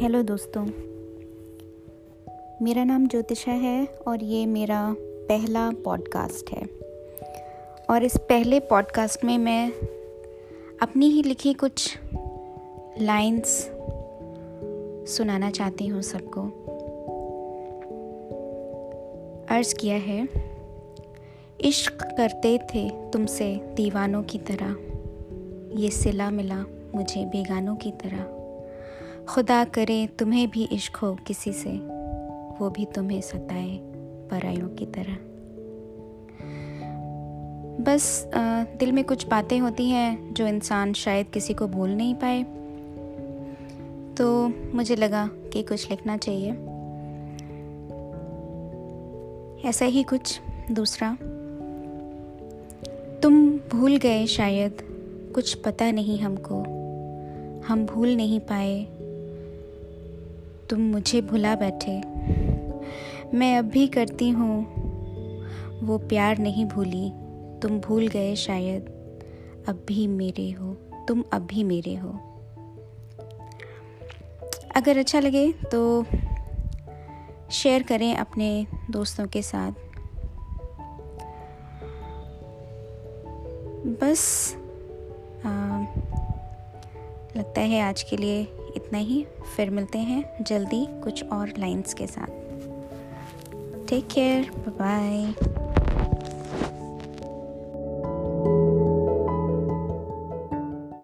Hello दोस्तों। मेरा नाम ज्योतिषा है और ये मेरा पहला पॉडकास्ट है। और इस पहले पॉडकास्ट में मैं अपनी ही लिखी कुछ लाइंस सुनाना चाहती हूँ सबको। अर्ज़ किया है, इश्क करते थे तुमसे दीवानों की तरह। ये सिला मिला मुझे बेगानों की तरह। खुदा करे, तुम्हें भी इश्क हो किसी से। वो भी तुम्हें सताए परायों की तरह। बस दिल में कुछ बातें होती हैं जो इंसान शायद किसी को भूल नहीं पाए। तो मुझे लगा कि कुछ लिखना चाहिए। ऐसा ही कुछ दूसरा। तुम भूल गए शायद, कुछ पता नहीं हमको। हम भूल नहीं पाए तुम मुझे भुला बैठे। मैं अब भी करती हूँ। वो प्यार नहीं भूली। तुम भूल गए शायद। अब भी मेरे हो। तुम अब भी मेरे हो। अगर अच्छा लगे तो शेयर करें अपने दोस्तों के साथ। बस आ, लगता है आज के लिए इतना ही। फिर मिलते हैं जल्दी कुछ और लाइंस के साथ। Take care bye